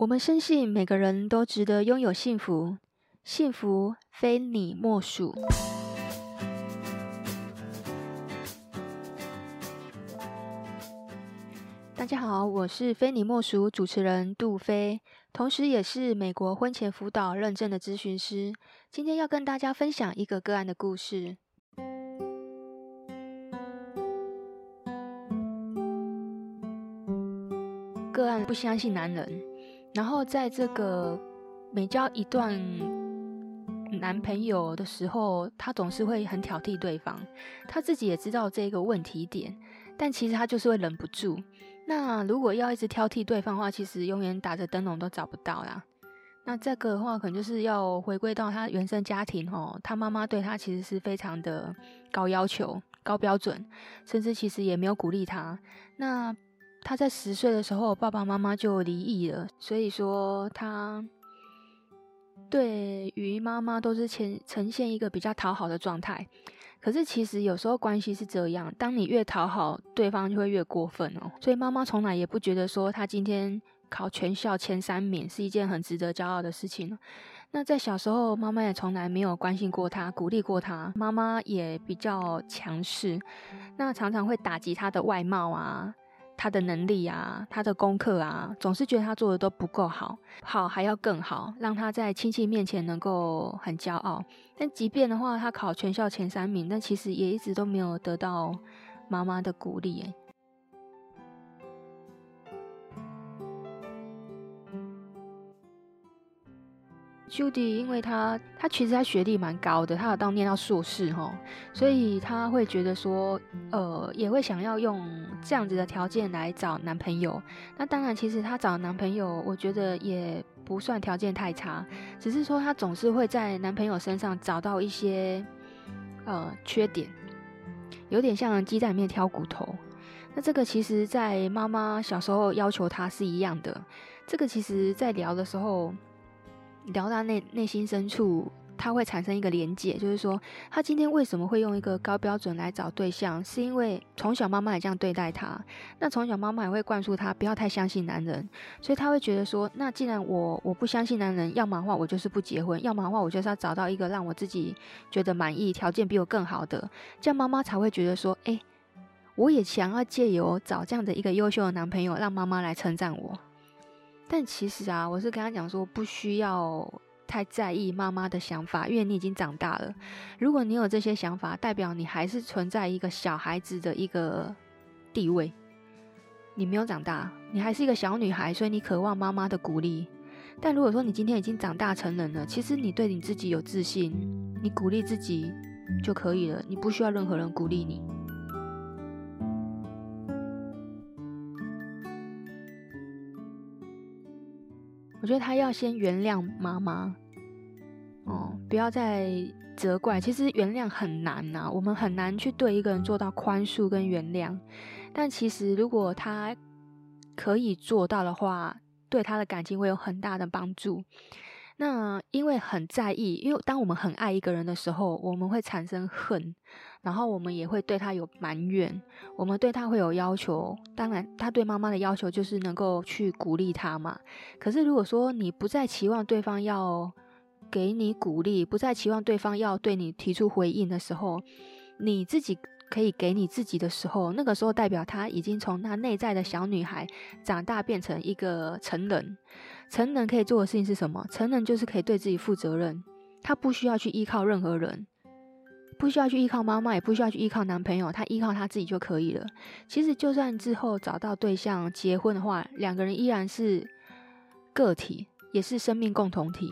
我们深信每个人都值得拥有幸福，幸福非你莫属。大家好，我是非你莫属主持人杜菲，同时也是美国婚前辅导认证的咨询师。今天要跟大家分享一个个案的故事。个案不相信男人。然后在这个每交一段男朋友的时候，他总是会很挑剔对方。他自己也知道这个问题点，但其实他就是会忍不住。那如果要一直挑剔对方的话，其实永远打着灯笼都找不到啦。那这个的话，可能就是要回归到他原生家庭哦。他妈妈对他其实是非常的高要求、高标准，甚至其实也没有鼓励他。那他在十岁的时候，爸爸妈妈就离异了，所以说他对于妈妈都是呈呈现一个比较讨好的状态。可是其实有时候关系是这样，当你越讨好对方，就会越过分哦。所以妈妈从来也不觉得说他今天考全校前三名是一件很值得骄傲的事情。那在小时候，妈妈也从来没有关心过他，鼓励过他。妈妈也比较强势，那常常会打击他的外貌啊。他的能力啊，他的功课啊，总是觉得他做的都不够好，好还要更好，让他在亲戚面前能够很骄傲。但即便的话，他考全校前三名，但其实也一直都没有得到妈妈的鼓励。Judy，因为他他其实他学历蛮高的，他有到念到硕士哈，所以他会觉得说，呃，也会想要用这样子的条件来找男朋友。那当然，其实她找男朋友，我觉得也不算条件太差，只是说她总是会在男朋友身上找到一些呃缺点，有点像鸡蛋里面挑骨头。那这个其实，在妈妈小时候要求他是一样的。这个其实，在聊的时候。聊到内内心深处，他会产生一个连结，就是说，他今天为什么会用一个高标准来找对象，是因为从小妈妈也这样对待他，那从小妈妈也会灌输他不要太相信男人，所以他会觉得说，那既然我我不相信男人，要么的话我就是不结婚，要么的话我就是要找到一个让我自己觉得满意、条件比我更好的，这样妈妈才会觉得说，诶，我也想要借由找这样的一个优秀的男朋友，让妈妈来称赞我。但其实啊，我是跟他讲说，不需要太在意妈妈的想法，因为你已经长大了。如果你有这些想法，代表你还是存在一个小孩子的一个地位，你没有长大，你还是一个小女孩，所以你渴望妈妈的鼓励。但如果说你今天已经长大成人了，其实你对你自己有自信，你鼓励自己就可以了，你不需要任何人鼓励你。我觉得他要先原谅妈妈，哦，不要再责怪。其实原谅很难呐，我们很难去对一个人做到宽恕跟原谅。但其实如果他可以做到的话，对他的感情会有很大的帮助。那因为很在意，因为当我们很爱一个人的时候，我们会产生恨，然后我们也会对他有埋怨，我们对他会有要求。当然，他对妈妈的要求就是能够去鼓励他嘛。可是如果说你不再期望对方要给你鼓励，不再期望对方要对你提出回应的时候，你自己。可以给你自己的时候，那个时候代表他已经从他内在的小女孩长大变成一个成人。成人可以做的事情是什么？成人就是可以对自己负责任，他不需要去依靠任何人，不需要去依靠妈妈，也不需要去依靠男朋友，他依靠他自己就可以了。其实就算之后找到对象结婚的话，两个人依然是个体，也是生命共同体。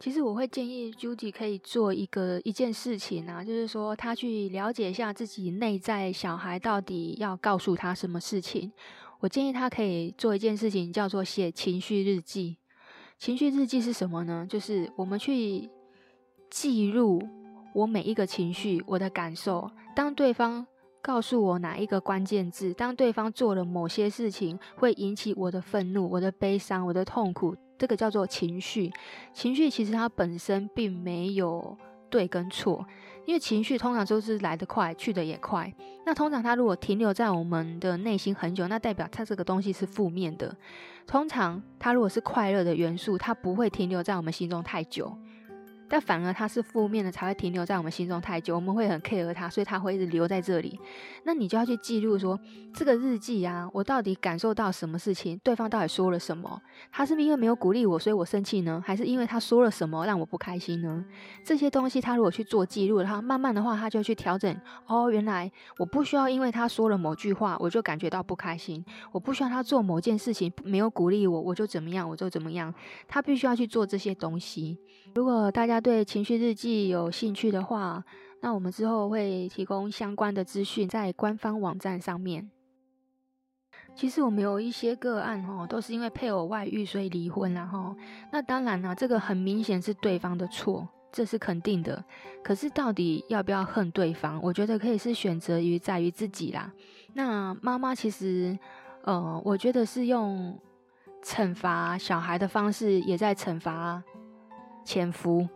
其实我会建议 Judy 可以做一个一件事情啊，就是说他去了解一下自己内在小孩到底要告诉他什么事情。我建议他可以做一件事情，叫做写情绪日记。情绪日记是什么呢？就是我们去记录我每一个情绪，我的感受。当对方告诉我哪一个关键字，当对方做了某些事情，会引起我的愤怒、我的悲伤、我的痛苦。这个叫做情绪，情绪其实它本身并没有对跟错，因为情绪通常就是来得快，去得也快。那通常它如果停留在我们的内心很久，那代表它这个东西是负面的。通常它如果是快乐的元素，它不会停留在我们心中太久。但反而它是负面的，才会停留在我们心中太久，我们会很 care 它，所以它会一直留在这里。那你就要去记录说，这个日记啊，我到底感受到什么事情？对方到底说了什么？他是不是因为没有鼓励我，所以我生气呢？还是因为他说了什么让我不开心呢？这些东西他如果去做记录的话，慢慢的话他就去调整。哦，原来我不需要因为他说了某句话，我就感觉到不开心。我不需要他做某件事情没有鼓励我，我就怎么样，我就怎么样。他必须要去做这些东西。如果大家对情绪日记有兴趣的话，那我们之后会提供相关的资讯在官方网站上面。其实我们有一些个案哦，都是因为配偶外遇所以离婚了哈。那当然了，这个很明显是对方的错，这是肯定的。可是到底要不要恨对方？我觉得可以是选择于在于自己啦。那妈妈其实，呃，我觉得是用惩罚小孩的方式，也在惩罚。前夫，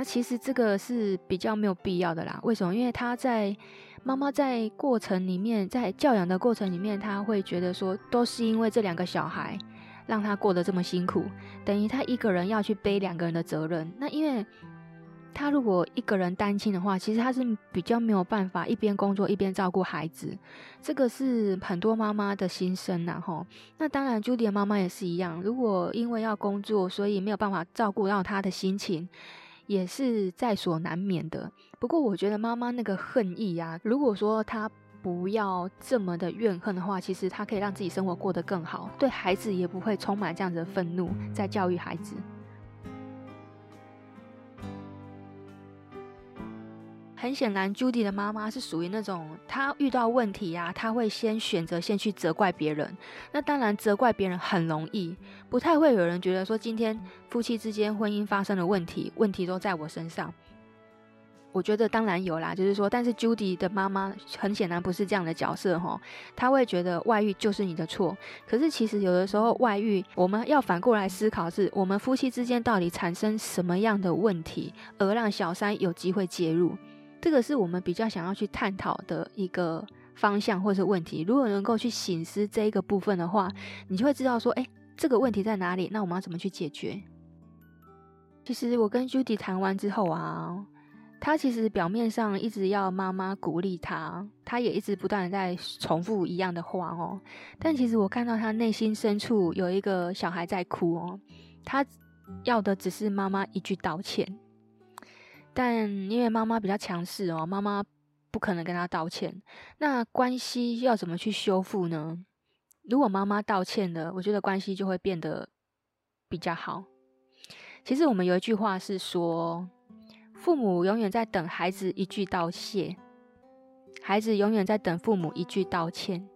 那其实这个是比较没有必要的啦。为什么？因为他在妈妈在过程里面，在教养的过程里面，他会觉得说，都是因为这两个小孩让他过得这么辛苦，等于他一个人要去背两个人的责任。那因为。他如果一个人单亲的话，其实他是比较没有办法一边工作一边照顾孩子，这个是很多妈妈的心声呐吼。那当然，朱迪的妈妈也是一样，如果因为要工作，所以没有办法照顾到他的心情，也是在所难免的。不过，我觉得妈妈那个恨意啊，如果说她不要这么的怨恨的话，其实她可以让自己生活过得更好，对孩子也不会充满这样子的愤怒，在教育孩子。很显然，Judy 的妈妈是属于那种，她遇到问题呀、啊，她会先选择先去责怪别人。那当然，责怪别人很容易，不太会有人觉得说，今天夫妻之间婚姻发生了问题，问题都在我身上。我觉得当然有啦，就是说，但是 Judy 的妈妈很显然不是这样的角色哈，她会觉得外遇就是你的错。可是其实有的时候外遇，我们要反过来思考是，我们夫妻之间到底产生什么样的问题，而让小三有机会介入。这个是我们比较想要去探讨的一个方向或是问题。如果能够去省思这一个部分的话，你就会知道说，哎，这个问题在哪里？那我们要怎么去解决？其实我跟 Judy 谈完之后啊，他其实表面上一直要妈妈鼓励他，他也一直不断的在重复一样的话哦。但其实我看到他内心深处有一个小孩在哭哦，他要的只是妈妈一句道歉。但因为妈妈比较强势哦，妈妈不可能跟他道歉。那关系要怎么去修复呢？如果妈妈道歉了，我觉得关系就会变得比较好。其实我们有一句话是说，父母永远在等孩子一句道谢，孩子永远在等父母一句道歉。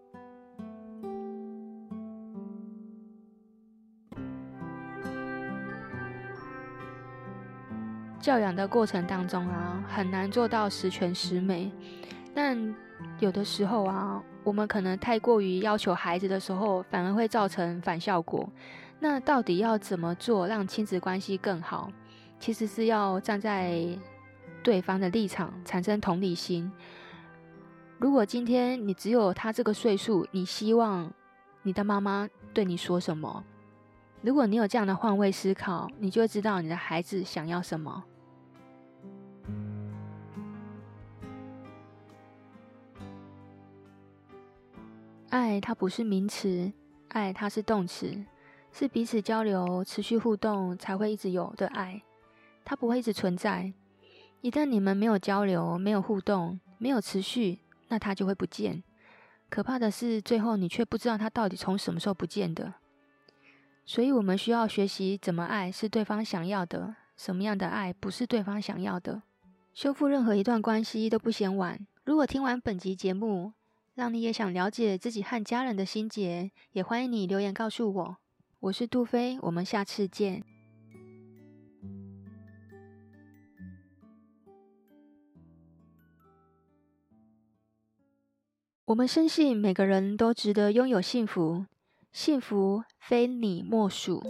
教养的过程当中啊，很难做到十全十美。但有的时候啊，我们可能太过于要求孩子的时候，反而会造成反效果。那到底要怎么做，让亲子关系更好？其实是要站在对方的立场，产生同理心。如果今天你只有他这个岁数，你希望你的妈妈对你说什么？如果你有这样的换位思考，你就会知道你的孩子想要什么。爱它不是名词，爱它是动词，是彼此交流、持续互动才会一直有的爱。它不会一直存在。一旦你们没有交流、没有互动、没有持续，那它就会不见。可怕的是，最后你却不知道它到底从什么时候不见的。所以，我们需要学习怎么爱是对方想要的，什么样的爱不是对方想要的。修复任何一段关系都不嫌晚。如果听完本集节目，让你也想了解自己和家人的心结，也欢迎你留言告诉我。我是杜菲，我们下次见。我们深信每个人都值得拥有幸福，幸福非你莫属。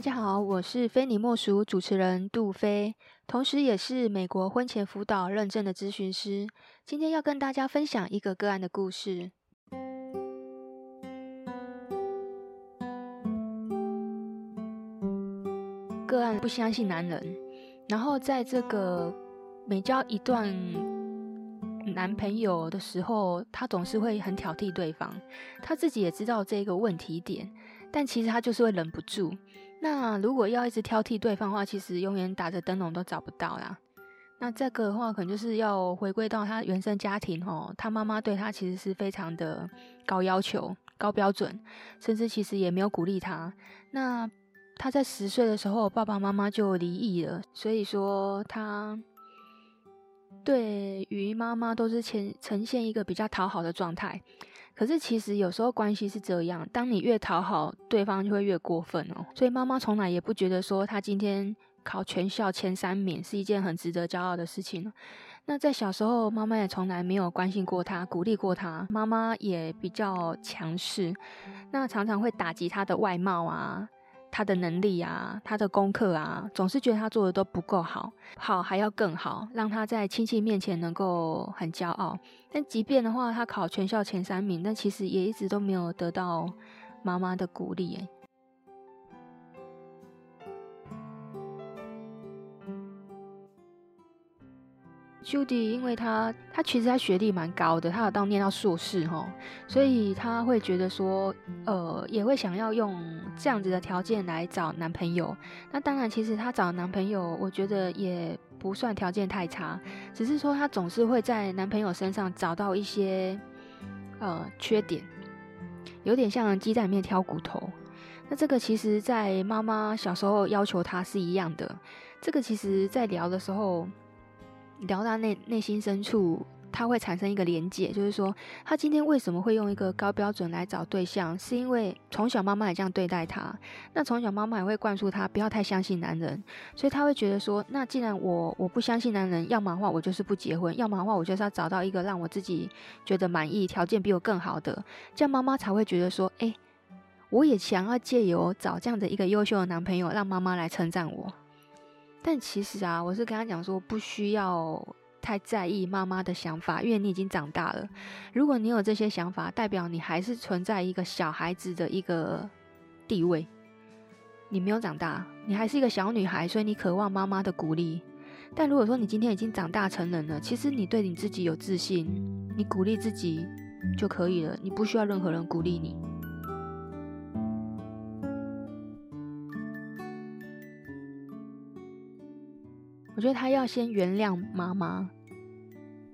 大家好，我是非你莫属主持人杜菲，同时也是美国婚前辅导认证的咨询师。今天要跟大家分享一个个案的故事。个案不相信男人，然后在这个每交一段男朋友的时候，他总是会很挑剔对方，他自己也知道这个问题点。但其实他就是会忍不住。那如果要一直挑剔对方的话，其实永远打着灯笼都找不到啦。那这个的话，可能就是要回归到他原生家庭哦。他妈妈对他其实是非常的高要求、高标准，甚至其实也没有鼓励他。那他在十岁的时候，爸爸妈妈就离异了，所以说他对于妈妈都是呈呈现一个比较讨好的状态。可是其实有时候关系是这样，当你越讨好对方，就会越过分哦。所以妈妈从来也不觉得说她今天考全校前三名是一件很值得骄傲的事情。那在小时候，妈妈也从来没有关心过她，鼓励过她。妈妈也比较强势，那常常会打击她的外貌啊。他的能力啊，他的功课啊，总是觉得他做的都不够好，好还要更好，让他在亲戚面前能够很骄傲。但即便的话，他考全校前三名，但其实也一直都没有得到妈妈的鼓励。哎。Judy，因为他他其实他学历蛮高的，他有到念到硕士哦，所以他会觉得说，呃，也会想要用这样子的条件来找男朋友。那当然，其实她找男朋友，我觉得也不算条件太差，只是说她总是会在男朋友身上找到一些呃缺点，有点像鸡蛋里面挑骨头。那这个其实，在妈妈小时候要求他是一样的。这个其实，在聊的时候。聊到内内心深处，他会产生一个连结，就是说，他今天为什么会用一个高标准来找对象，是因为从小妈妈也这样对待他，那从小妈妈也会灌输他不要太相信男人，所以他会觉得说，那既然我我不相信男人，要么的话我就是不结婚，要么的话我就是要找到一个让我自己觉得满意、条件比我更好的，这样妈妈才会觉得说，哎，我也想要借由找这样的一个优秀的男朋友，让妈妈来称赞我。但其实啊，我是跟他讲说，不需要太在意妈妈的想法，因为你已经长大了。如果你有这些想法，代表你还是存在一个小孩子的一个地位。你没有长大，你还是一个小女孩，所以你渴望妈妈的鼓励。但如果说你今天已经长大成人了，其实你对你自己有自信，你鼓励自己就可以了，你不需要任何人鼓励你。我觉得他要先原谅妈妈，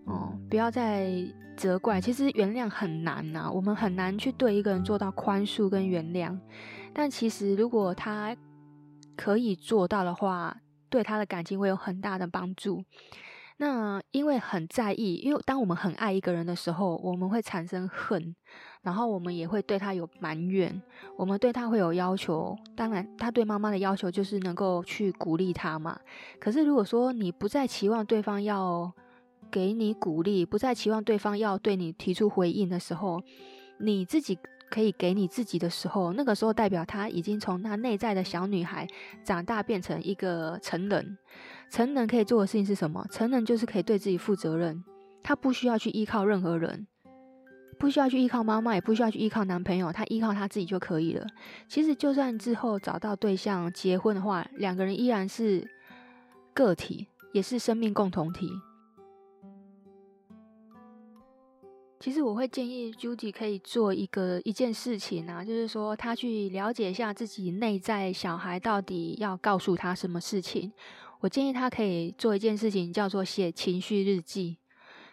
哦，不要再责怪。其实原谅很难呐、啊，我们很难去对一个人做到宽恕跟原谅。但其实如果他可以做到的话，对他的感情会有很大的帮助。那因为很在意，因为当我们很爱一个人的时候，我们会产生恨，然后我们也会对他有埋怨，我们对他会有要求。当然，他对妈妈的要求就是能够去鼓励他嘛。可是如果说你不再期望对方要给你鼓励，不再期望对方要对你提出回应的时候，你自己可以给你自己的时候，那个时候代表他已经从他内在的小女孩长大变成一个成人。成人可以做的事情是什么？成人就是可以对自己负责任，他不需要去依靠任何人，不需要去依靠妈妈，也不需要去依靠男朋友，他依靠他自己就可以了。其实，就算之后找到对象结婚的话，两个人依然是个体，也是生命共同体。其实，我会建议 Judy 可以做一个一件事情啊，就是说，他去了解一下自己内在小孩到底要告诉他什么事情。我建议他可以做一件事情，叫做写情绪日记。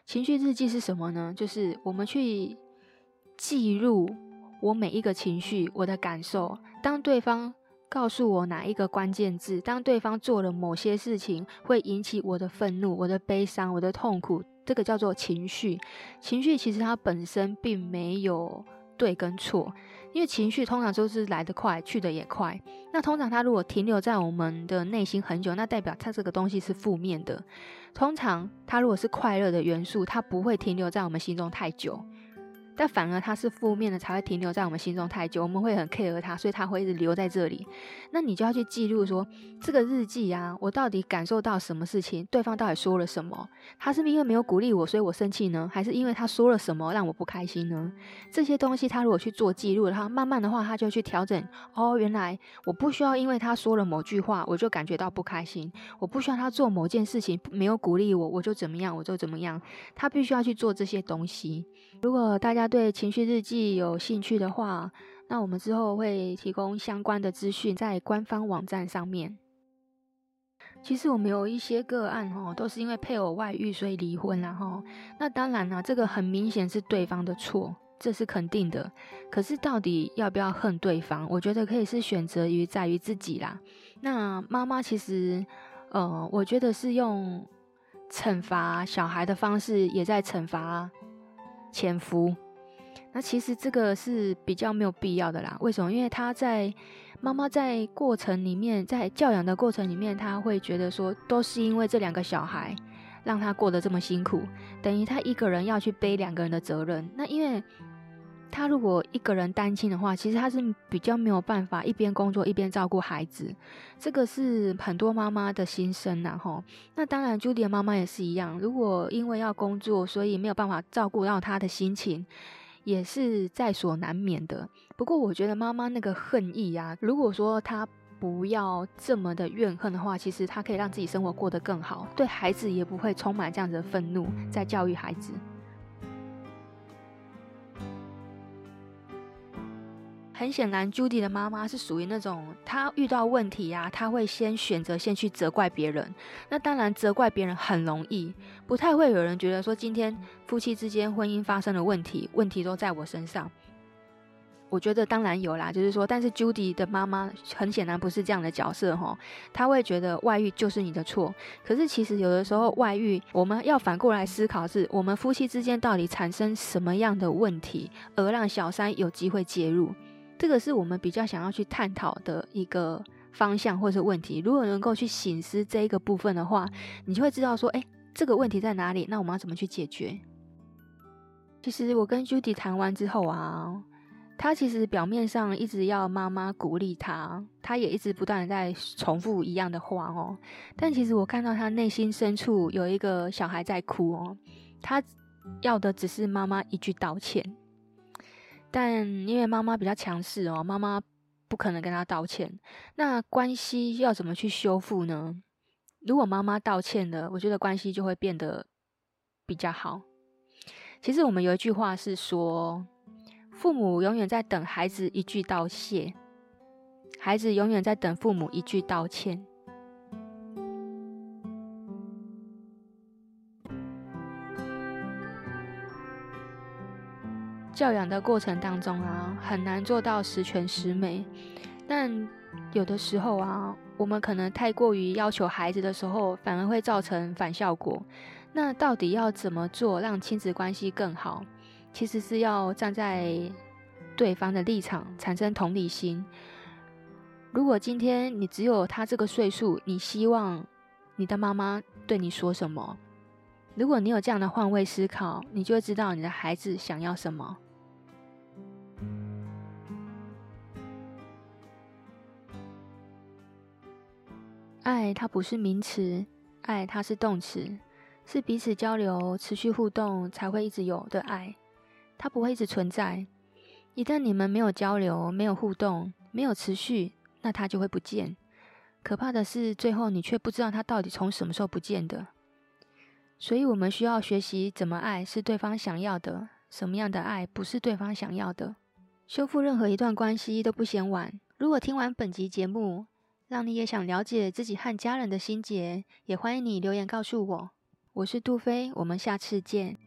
情绪日记是什么呢？就是我们去记录我每一个情绪、我的感受。当对方告诉我哪一个关键字，当对方做了某些事情，会引起我的愤怒、我的悲伤、我的痛苦，这个叫做情绪。情绪其实它本身并没有对跟错。因为情绪通常都是来得快，去得也快。那通常它如果停留在我们的内心很久，那代表它这个东西是负面的。通常它如果是快乐的元素，它不会停留在我们心中太久。但反而他是负面的，才会停留在我们心中太久，我们会很 care 他，所以他会一直留在这里。那你就要去记录说，这个日记啊，我到底感受到什么事情？对方到底说了什么？他是不是因为没有鼓励我，所以我生气呢？还是因为他说了什么让我不开心呢？这些东西他如果去做记录，他慢慢的话，他就去调整。哦，原来我不需要因为他说了某句话，我就感觉到不开心。我不需要他做某件事情没有鼓励我，我就怎么样，我就怎么样。他必须要去做这些东西。如果大家他对情绪日记有兴趣的话，那我们之后会提供相关的资讯在官方网站上面。其实我们有一些个案哦，都是因为配偶外遇所以离婚然后，那当然啦，这个很明显是对方的错，这是肯定的。可是到底要不要恨对方？我觉得可以是选择于在于自己啦。那妈妈其实，呃，我觉得是用惩罚小孩的方式，也在惩罚。前夫，那其实这个是比较没有必要的啦。为什么？因为他在妈妈在过程里面，在教养的过程里面，他会觉得说，都是因为这两个小孩让他过得这么辛苦，等于他一个人要去背两个人的责任。那因为。他如果一个人单亲的话，其实他是比较没有办法一边工作一边照顾孩子，这个是很多妈妈的心声呐吼。那当然，Judy 的妈妈也是一样，如果因为要工作，所以没有办法照顾到他的心情，也是在所难免的。不过，我觉得妈妈那个恨意啊，如果说她不要这么的怨恨的话，其实她可以让自己生活过得更好，对孩子也不会充满这样子的愤怒，在教育孩子。很显然，Judy 的妈妈是属于那种，她遇到问题呀、啊，她会先选择先去责怪别人。那当然，责怪别人很容易，不太会有人觉得说，今天夫妻之间婚姻发生了问题，问题都在我身上。我觉得当然有啦，就是说，但是 Judy 的妈妈很显然不是这样的角色哈，她会觉得外遇就是你的错。可是其实有的时候外遇，我们要反过来思考是，我们夫妻之间到底产生什么样的问题，而让小三有机会介入。这个是我们比较想要去探讨的一个方向或者是问题。如果能够去省思这一个部分的话，你就会知道说，哎，这个问题在哪里？那我们要怎么去解决？其实我跟 Judy 谈完之后啊，他其实表面上一直要妈妈鼓励他，他也一直不断的在重复一样的话哦。但其实我看到他内心深处有一个小孩在哭哦，他要的只是妈妈一句道歉。但因为妈妈比较强势哦，妈妈不可能跟他道歉。那关系要怎么去修复呢？如果妈妈道歉了，我觉得关系就会变得比较好。其实我们有一句话是说，父母永远在等孩子一句道谢，孩子永远在等父母一句道歉。教养的过程当中啊，很难做到十全十美。但有的时候啊，我们可能太过于要求孩子的时候，反而会造成反效果。那到底要怎么做，让亲子关系更好？其实是要站在对方的立场，产生同理心。如果今天你只有他这个岁数，你希望你的妈妈对你说什么？如果你有这样的换位思考，你就会知道你的孩子想要什么。爱它不是名词，爱它是动词，是彼此交流、持续互动才会一直有的爱。它不会一直存在。一旦你们没有交流、没有互动、没有持续，那它就会不见。可怕的是，最后你却不知道它到底从什么时候不见的。所以，我们需要学习怎么爱是对方想要的，什么样的爱不是对方想要的。修复任何一段关系都不嫌晚。如果听完本集节目，让你也想了解自己和家人的心结，也欢迎你留言告诉我。我是杜飞，我们下次见。